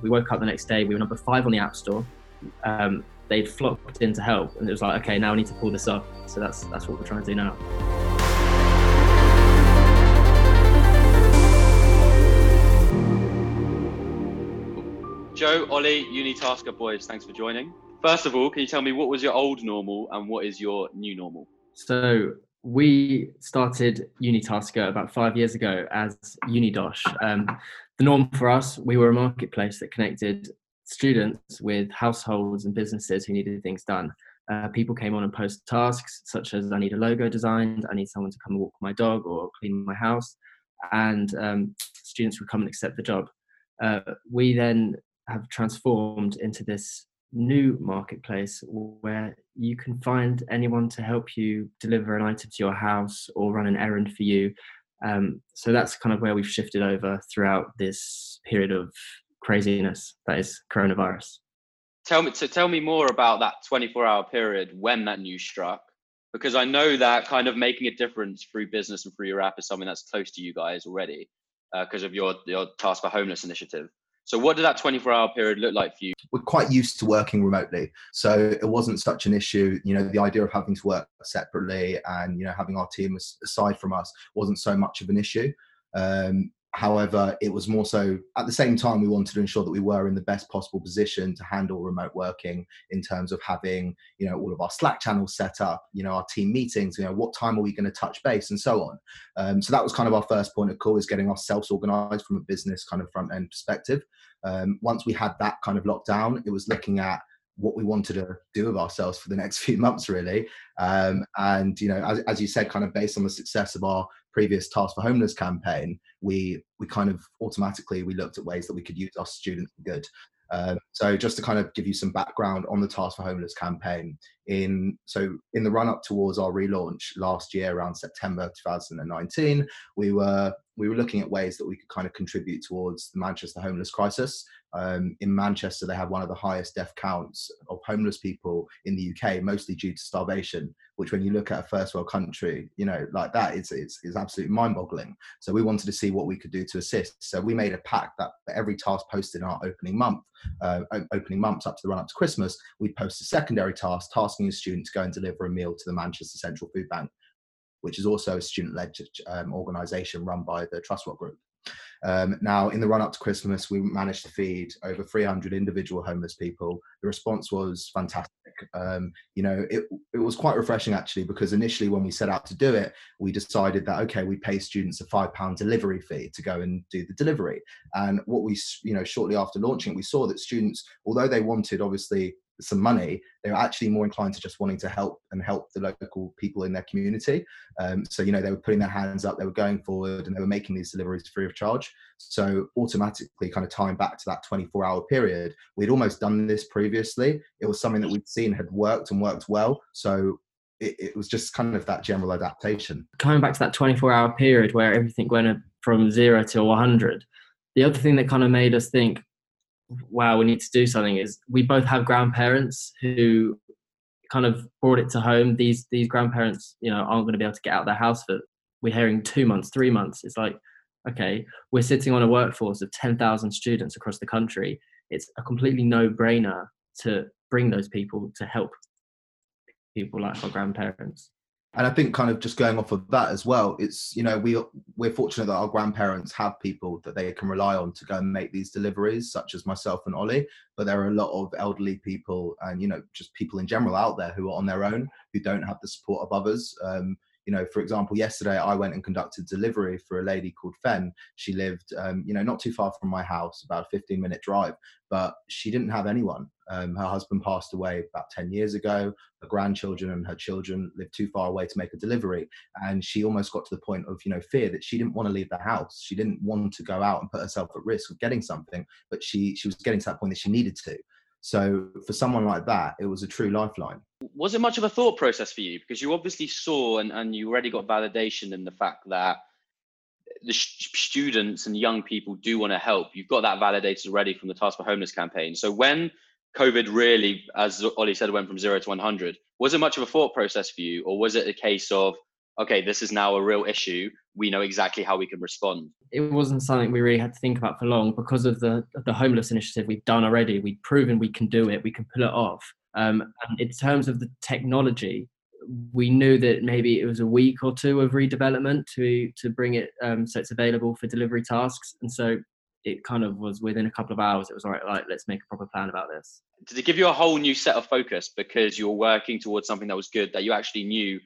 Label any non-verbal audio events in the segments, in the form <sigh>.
We woke up the next day, we were number five on the App Store. Um, they'd flocked in to help, and it was like, okay, now I need to pull this off. So that's that's what we're trying to do now. Joe, Ollie, Unitaskr boys, thanks for joining. First of all, can you tell me what was your old normal and what is your new normal? So we started Unitaskr about five years ago as Unidosh. Um, the norm for us, we were a marketplace that connected students with households and businesses who needed things done. Uh, people came on and posted tasks such as I need a logo designed, I need someone to come and walk my dog or clean my house, and um, students would come and accept the job. Uh, we then have transformed into this new marketplace where you can find anyone to help you deliver an item to your house or run an errand for you. Um, so that's kind of where we've shifted over throughout this period of craziness that is coronavirus. Tell me, so tell me more about that 24-hour period when that news struck, because I know that kind of making a difference through business and through your app is something that's close to you guys already, because uh, of your your task for homeless initiative. So, what did that 24 hour period look like for you? We're quite used to working remotely. So, it wasn't such an issue. You know, the idea of having to work separately and, you know, having our team aside from us wasn't so much of an issue. Um, However, it was more so at the same time, we wanted to ensure that we were in the best possible position to handle remote working in terms of having, you know, all of our Slack channels set up, you know, our team meetings, you know, what time are we going to touch base and so on. Um, so that was kind of our first point of call is getting ourselves organized from a business kind of front end perspective. Um, once we had that kind of lockdown, it was looking at what we wanted to do with ourselves for the next <laughs> few months really. Um, and you know as, as you said kind of based on the success of our previous task for homeless campaign we we kind of automatically we looked at ways that we could use our students for good. Um, so just to kind of give you some background on the Task for Homeless campaign, in so in the run up towards our relaunch last year around September 2019, we were we were looking at ways that we could kind of contribute towards the Manchester homeless crisis. Um, in Manchester, they have one of the highest death counts of homeless people in the UK, mostly due to starvation. Which, when you look at a first world country, you know, like that, it's it's, it's absolutely mind-boggling. So we wanted to see what we could do to assist. So we made a pact that every task posted in our opening month, uh, opening months up to the run up to Christmas, we'd post a secondary task task, tasking a student to go and deliver a meal to the Manchester Central Food Bank, which is also a student-led um, organisation run by the Trustwell Group. Um, now, in the run up to Christmas, we managed to feed over 300 individual homeless people. The response was fantastic. Um, you know, it, it was quite refreshing actually, because initially when we set out to do it, we decided that, okay, we pay students a five pound delivery fee to go and do the delivery. And what we, you know, shortly after launching we saw that students, although they wanted obviously some money, they were actually more inclined to just wanting to help and help the local people in their community. Um, so, you know, they were putting their hands up, they were going forward, and they were making these deliveries free of charge. So, automatically, kind of tying back to that 24 hour period, we'd almost done this previously. It was something that we'd seen had worked and worked well. So, it, it was just kind of that general adaptation. Coming back to that 24 hour period where everything went from zero to 100, the other thing that kind of made us think, wow, we need to do something is we both have grandparents who kind of brought it to home. These these grandparents, you know, aren't going to be able to get out of their house for we're hearing two months, three months. It's like, okay, we're sitting on a workforce of ten thousand students across the country. It's a completely no brainer to bring those people to help people like our grandparents and I think kind of just going off of that as well, it's you know we we're fortunate that our grandparents have people that they can rely on to go and make these deliveries, such as myself and Ollie. But there are a lot of elderly people and you know just people in general out there who are on their own who don't have the support of others. Um, you know, for example, yesterday I went and conducted delivery for a lady called Fen. She lived, um, you know, not too far from my house, about a 15 minute drive, but she didn't have anyone. Um, her husband passed away about 10 years ago. Her grandchildren and her children lived too far away to make a delivery. And she almost got to the point of, you know, fear that she didn't want to leave the house. She didn't want to go out and put herself at risk of getting something, but she, she was getting to that point that she needed to. So for someone like that, it was a true lifeline. Was it much of a thought process for you? Because you obviously saw and, and you already got validation in the fact that the sh- students and young people do want to help. You've got that validated already from the Task for Homeless campaign. So when COVID really, as Ollie said, went from zero to 100, was it much of a thought process for you? Or was it a case of, okay, this is now a real issue. we know exactly how we can respond. It wasn't something we really had to think about for long because of the the homeless initiative we've done already. We've proven we can do it. We can pull it off. Um, and in terms of the technology, we knew that maybe it was a week or two of redevelopment to to bring it um, so it's available for delivery tasks. And so it kind of was within a couple of hours. It was all right. Like let's make a proper plan about this. Did it give you a whole new set of focus because you were working towards something that was good that you actually knew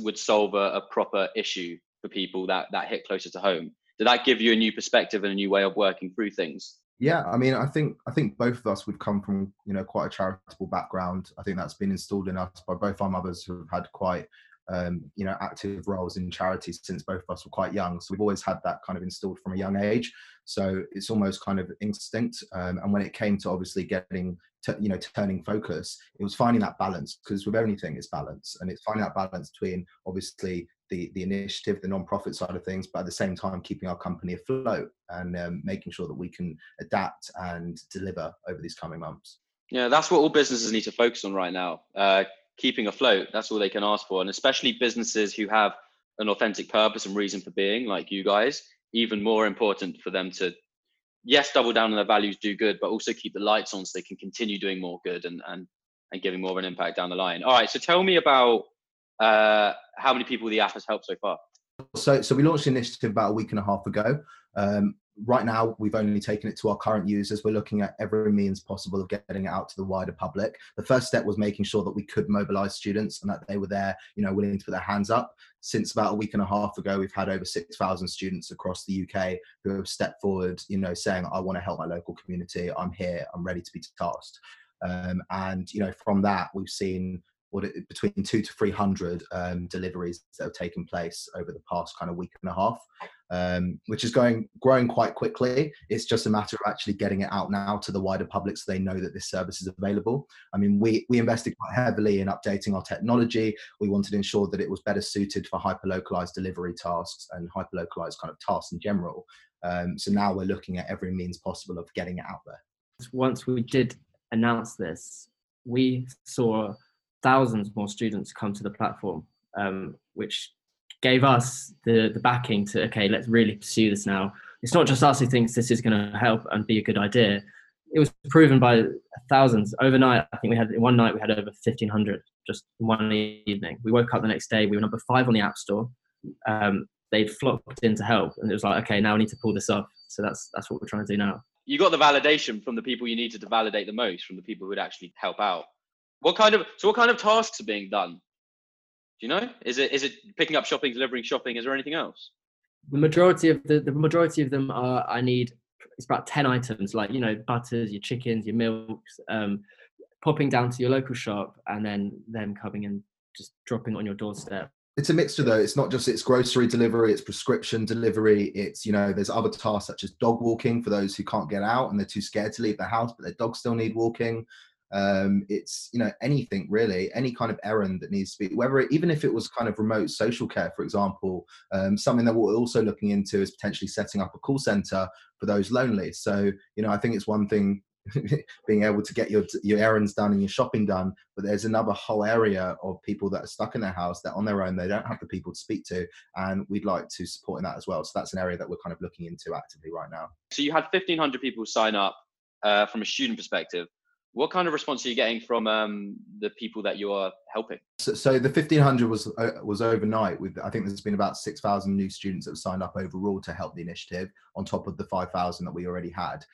would solve a, a proper issue for people that that hit closer to home? Did that give you a new perspective and a new way of working through things? Yeah, I mean, I think I think both of us we've come from you know quite a charitable background. I think that's been installed in us by both our mothers who have had quite um, you know active roles in charities since both of us were quite young. So we've always had that kind of installed from a young age. So it's almost kind of instinct. Um, and when it came to obviously getting to, you know turning focus, it was finding that balance because with anything it's balance, and it's finding that balance between obviously the the initiative, the non-profit side of things, but at the same time keeping our company afloat and um, making sure that we can adapt and deliver over these coming months. Yeah, that's what all businesses need to focus on right now. Uh, keeping afloat. That's all they can ask for, and especially businesses who have an authentic purpose and reason for being, like you guys. Even more important for them to, yes, double down on their values, do good, but also keep the lights on so they can continue doing more good and and and giving more of an impact down the line. All right, so tell me about uh, how many people the app has helped so far? So, so we launched the initiative about a week and a half ago. Um, right now, we've only taken it to our current users. We're looking at every means possible of getting it out to the wider public. The first step was making sure that we could mobilize students and that they were there, you know, willing to put their hands up. Since about a week and a half ago, we've had over 6,000 students across the UK who have stepped forward, you know, saying, I want to help my local community. I'm here. I'm ready to be tasked. Um, and, you know, from that, we've seen what it, between two to three hundred um, deliveries that have taken place over the past kind of week and a half, um, which is going growing quite quickly. It's just a matter of actually getting it out now to the wider public so they know that this service is available. I mean, we we invested quite heavily in updating our technology. We wanted to ensure that it was better suited for hyper localized delivery tasks and hyper localized kind of tasks in general. Um, so now we're looking at every means possible of getting it out there. Once we did announce this, we saw thousands more students come to the platform, um, which gave us the the backing to okay, let's really pursue this now. It's not just us who thinks this is going to help and be a good idea. It was proven by thousands overnight. I think we had one night we had over fifteen hundred just one evening. We woke up the next day. We were number five on the App Store. Um, they'd flocked in to help, and it was like, okay, now we need to pull this off. So that's that's what we're trying to do now. You got the validation from the people you needed to validate the most, from the people who'd actually help out. What kind of so what kind of tasks are being done? Do you know? Is it is it picking up shopping, delivering shopping? Is there anything else? The majority of the the majority of them are I need it's about 10 items like you know butters your chickens your milks um, popping down to your local shop and then them coming and just dropping on your doorstep it's a mixture though it's not just it's grocery delivery it's prescription delivery it's you know there's other tasks such as dog walking for those who can't get out and they're too scared to leave the house but their dogs still need walking um, it's you know anything really any kind of errand that needs to be whether it, even if it was kind of remote social care for example um, something that we're also looking into is potentially setting up a call center for those lonely. So you know i think it's one thing <laughs> being able to get your your errands done and your shopping done but there's another whole area of people that are stuck in their house that on their own they don't have the people to speak to and we'd like to support in that as well. So that's an area that we're kind of looking into actively right now. So you had 1500 people sign up uh, from a student perspective what kind of response are you getting from um, the people that you are helping? So, so the 1500 was uh, was overnight. With I think there's been about 6,000 new students that have signed up overall to help the initiative, on top of the 5,000 that we already had.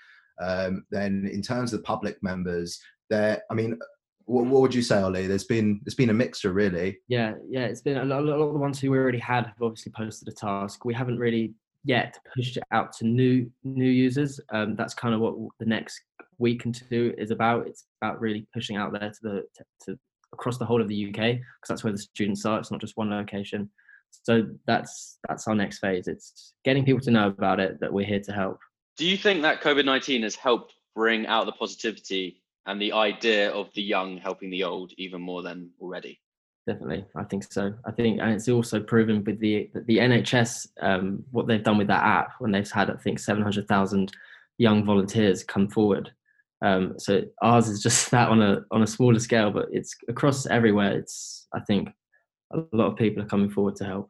Um, then, in terms of the public members, there, I mean, what, what, would you say, Ollie? There's been there's been a mixture, really. Yeah, yeah. It's been a lot, a lot of the ones who we already had have obviously posted a task. We haven't really yet pushed it out to new new users. Um, that's kind of what the next week and two is about. It's about really pushing out there to the to, to across the whole of the UK because that's where the students are. It's not just one location. So that's that's our next phase. It's getting people to know about it that we're here to help. Do you think that COVID nineteen has helped bring out the positivity and the idea of the young helping the old even more than already? Definitely, I think so. I think, and it's also proven with the the NHS um, what they've done with that app when they've had I think seven hundred thousand young volunteers come forward um, so ours is just <laughs> that on a on a smaller scale, but it's across everywhere. It's I think a lot of people are coming forward to help.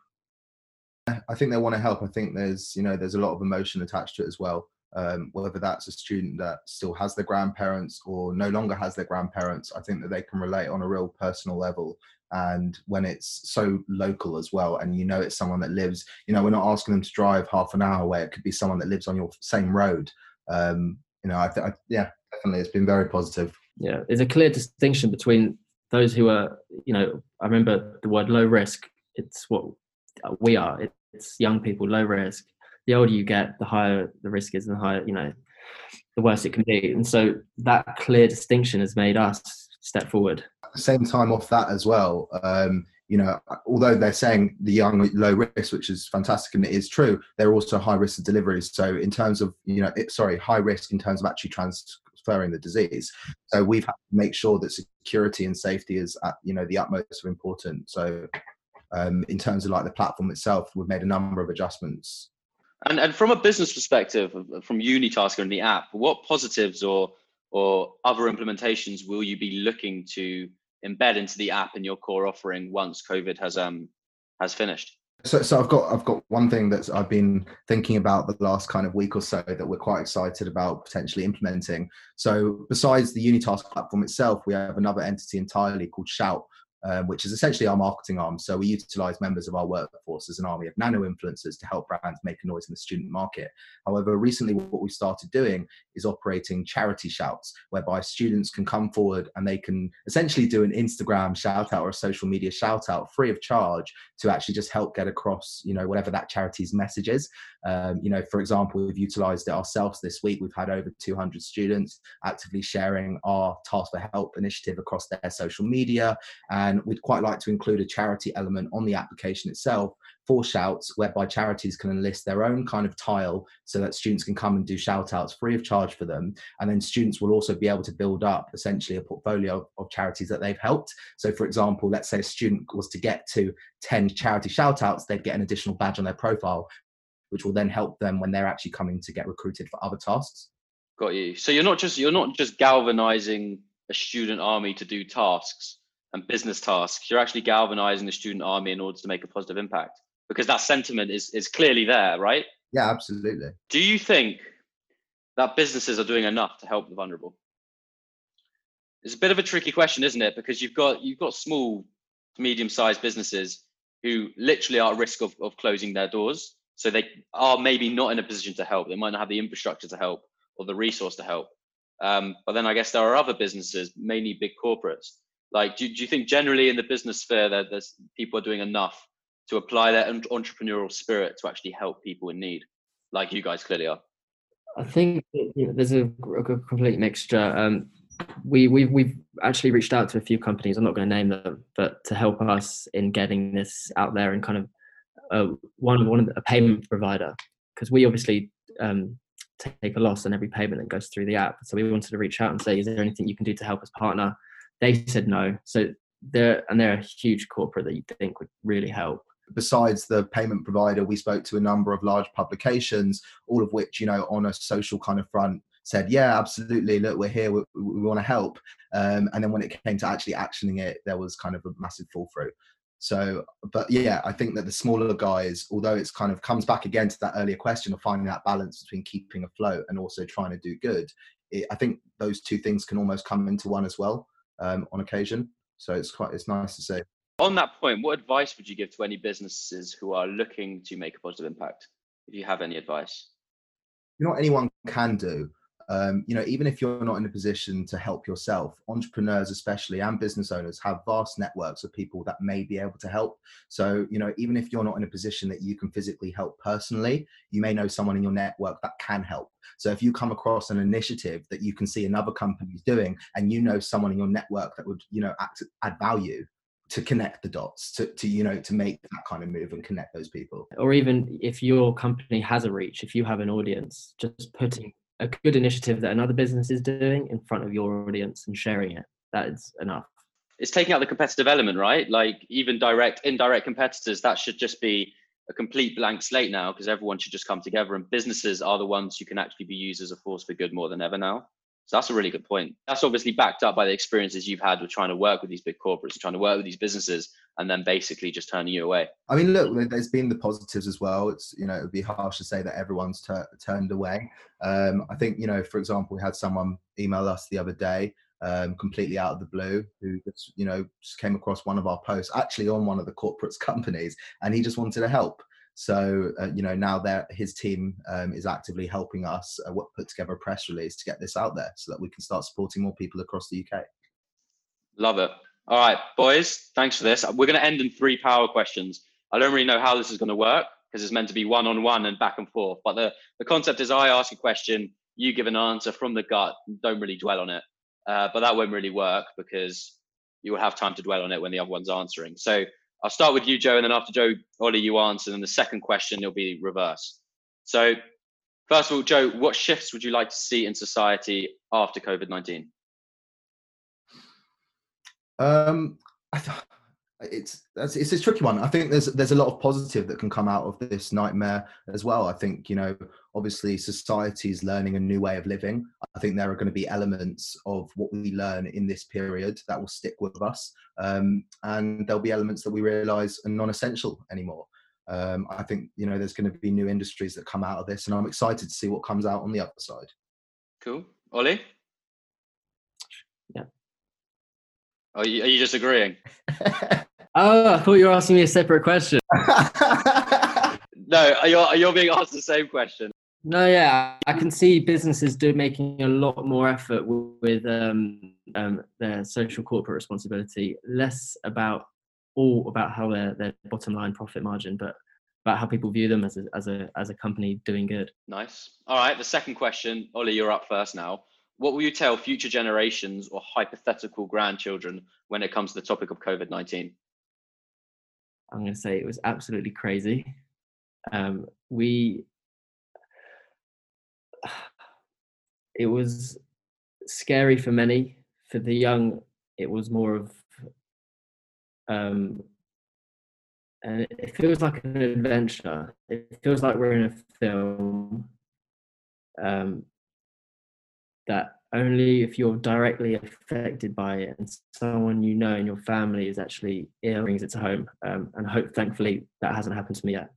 I think they want to help. I think there's you know there's a lot of emotion attached to it as well. Um, whether that's a student that still has their grandparents or no longer has their grandparents, I think that they can relate on a real personal level. And when it's so local as well, and you know it's someone that lives, you know, we're not asking them to drive half an hour away. It could be someone that lives on your same road. Um, you know, I, th- I yeah, definitely, it's been very positive. Yeah, there's a clear distinction between those who are, you know, I remember the word low risk. It's what we are. It's young people, low risk. The older you get, the higher the risk is, and the higher, you know, the worse it can be. And so that clear distinction has made us step forward. Same time, off that as well, um, you know, although they're saying the young low risk, which is fantastic and it is true, they're also high risk of deliveries. So in terms of, you know, it, sorry, high risk in terms of actually transferring the disease. So we've had to make sure that security and safety is at, you know, the utmost of importance. So um, in terms of like the platform itself, we've made a number of adjustments. And, and from a business perspective, from Unitaskr and the app, what positives or or other implementations will you be looking to embed into the app and your core offering once COVID has um has finished? So, so I've got I've got one thing that I've been thinking about the last kind of week or so that we're quite excited about potentially implementing. So besides the Unitask platform itself, we have another entity entirely called Shout, um, which is essentially our marketing arm. So we utilize members of our workforce as an army of nano influencers to help brands make a noise in the student market. However, recently what we started doing is operating charity shouts, whereby students can come forward and they can essentially do an Instagram shout out or a social media shout out free of charge to actually just help get across, you know, whatever that charity's message is. Um, you know, for example, we've utilized it ourselves this week. We've had over 200 students actively sharing our Task for Help initiative across their social media. And we'd quite like to include a charity element on the application itself for shouts, whereby charities can enlist their own kind of tile so that students can come and do shout outs free of charge for them. And then students will also be able to build up essentially a portfolio of charities that they've helped. So, for example, let's say a student was to get to 10 charity shout outs, they'd get an additional badge on their profile which will then help them when they're actually coming to get recruited for other tasks. Got you. So you're not just you're not just galvanizing a student army to do tasks and business tasks. You're actually galvanizing the student army in order to make a positive impact because that sentiment is is clearly there, right? Yeah, absolutely. Do you think that businesses are doing enough to help the vulnerable? It's a bit of a tricky question, isn't it? Because you've got you've got small medium-sized businesses who literally are at risk of, of closing their doors so they are maybe not in a position to help. They might not have the infrastructure to help or the resource to help. Um, but then I guess there are other businesses, mainly big corporates. Like, do, do you think generally in the business sphere that there's people are doing enough to apply their entrepreneurial spirit to actually help people in need, like you guys clearly are? I think there's a, complete mixture. Um, we we've we've actually reached out to a few companies. I'm not going to name them, but to help us in getting this out there and kind of uh, one one of the, a payment provider because we obviously um, take a loss on every payment that goes through the app. So we wanted to reach out and say, is there anything you can do to help us partner? They said no. So they're and they're a huge corporate that you think would really help. Besides the payment provider, we spoke to a number of large publications, all of which, you know, on a social kind of front said, yeah, absolutely. Look, we're here. We, we want to help. Um, and then when it came to actually actioning it, there was kind of a massive fall through. So, but yeah, I think that the smaller guys, although it's kind of comes back again to that earlier question of finding that balance between keeping afloat and also trying to do good, it, I think those two things can almost come into one as well um, on occasion. So it's quite it's nice to see. On that point, what advice would you give to any businesses who are looking to make a positive impact? If you have any advice, you know what anyone can do um, you know, even if you're not in a position to help yourself, entrepreneurs, especially and business owners, have vast networks of people that may be able to help. So, you know, even if you're not in a position that you can physically help personally, you may know someone in your network that can help. So, if you come across an initiative that you can see another company is doing, and you know someone in your network that would, you know, act, add value, to connect the dots to, to you know to make that kind of move and connect those people or even if your company has a reach if you have an audience just putting a good initiative that another business is doing in front of your audience and sharing it. That is enough. It's taking out the competitive element, right? Like even direct, indirect competitors, that should just be a complete blank slate now because everyone should just come together and businesses are the ones who can actually be used as a force for good more than ever now. So that's a really good point. That's obviously backed up by the experiences you've had with trying to work with these big corporates, trying to work with these businesses, and then basically just turning you away. I mean, look, there's been the positives as well. It's you know it would be harsh to say that everyone's tur- turned away. Um, I think you know, for example, we had someone email us the other day, um, completely out of the blue, who just you know just came across one of our posts, actually on one of the corporates <laughs> companies, and he just wanted to help. So uh, you know now that his team um, is actively helping us uh, put together a press release to get this out there, so that we can start supporting more people across the UK. Love it. All right, boys, thanks for this. We're going to end in three power questions. I don't really know how this is going to work because it's meant to be one on one and back and forth. But the, the concept is I ask a question, you give an answer from the gut, don't really dwell on it. Uh, but that won't really work because you will have time to dwell on it when the other one's answering. So I'll start with you, Joe, and then after Joe, Ollie, you answer, and the second question will be reverse. So, first of all, Joe, what shifts would you like to see in society after COVID nineteen? Um, I it's it's a tricky one. I think there's there's a lot of positive that can come out of this nightmare as well. I think you know, obviously, society is learning a new way of living. I think there are going to be elements of what we learn in this period that will stick with us, um, and there'll be elements that we realise are non-essential anymore. Um, I think you know there's going to be new industries that come out of this, and I'm excited to see what comes out on the other side. Cool, Ollie. Yeah. Are you, are you just agreeing? <laughs> Oh, I thought you were asking me a separate question. <laughs> no, you're, you're being asked the same question. No, yeah, I can see businesses do making a lot more effort with, with um, um, their social corporate responsibility, less about all about how their, their bottom line profit margin, but about how people view them as a, as a as a company doing good. Nice. All right. The second question, Ollie, you're up first now. What will you tell future generations or hypothetical grandchildren when it comes to the topic of COVID nineteen? I'm going to say it was absolutely crazy. Um, we, <sighs> it was scary for many. For the young, it was more of, um, and it feels like an adventure. It feels like we're in a film. Um, that only if you're directly affected by it and someone you know in your family is actually ill brings it to home. Um, and hope, thankfully, that hasn't happened to me yet.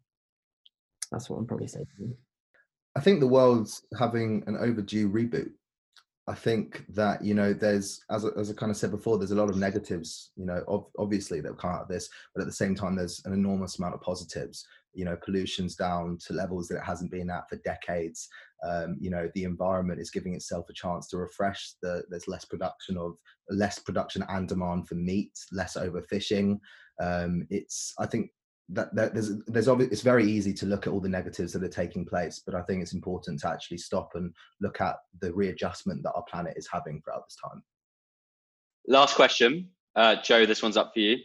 That's what I'm probably saying. I think the world's having an overdue reboot. I think that you know there's as as I kind of said before, there's a lot of negatives. You know, ov- obviously that come out of this, but at the same time, there's an enormous amount of positives. You know, pollution's down to levels that it hasn't been at for decades. Um, you know, the environment is giving itself a chance to refresh. The, there's less production of less production and demand for meat, less overfishing. Um, it's I think that, that there's there's obviously it's very easy to look at all the negatives that are taking place, but I think it's important to actually stop and look at the readjustment that our planet is having throughout this time. Last question, uh, Joe. This one's up for you.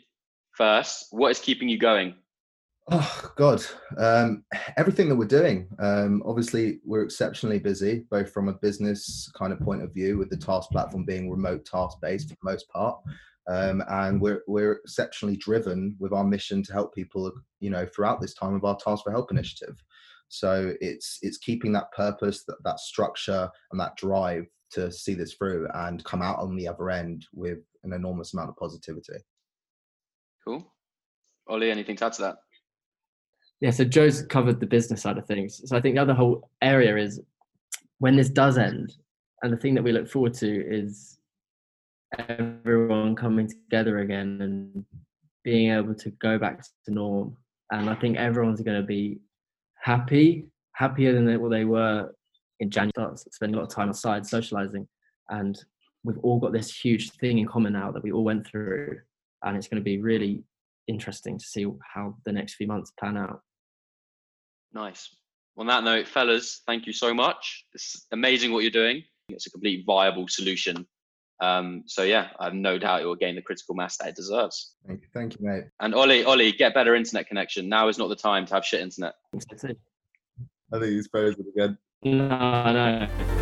First, what is keeping you going? Oh God, um, everything that we're doing. Um, obviously, we're exceptionally busy, both from a business kind of point of view, with the task platform being remote task based for the most part, um, and we're we're exceptionally driven with our mission to help people, you know, throughout this time of our Task for Help initiative. So it's it's keeping that purpose, that that structure, and that drive to see this through and come out on the other end with an enormous amount of positivity. Cool. Ollie, anything to add to that? Yeah, so Joe's covered the business side of things. So I think the other whole area is when this does end, and the thing that we look forward to is everyone coming together again and being able to go back to norm. And I think everyone's going to be happy, happier than what they were in January. Spending a lot of time outside, socializing, and we've all got this huge thing in common now that we all went through, and it's going to be really interesting to see how the next few months plan out. Nice. On that note, fellas, thank you so much. It's amazing what you're doing. It's a complete viable solution. Um, so yeah, I have no doubt it will gain the critical mass that it deserves. Thank you, thank you, mate. And Ollie, Ollie, get better internet connection. Now is not the time to have shit internet. I think he's frozen again. No, no.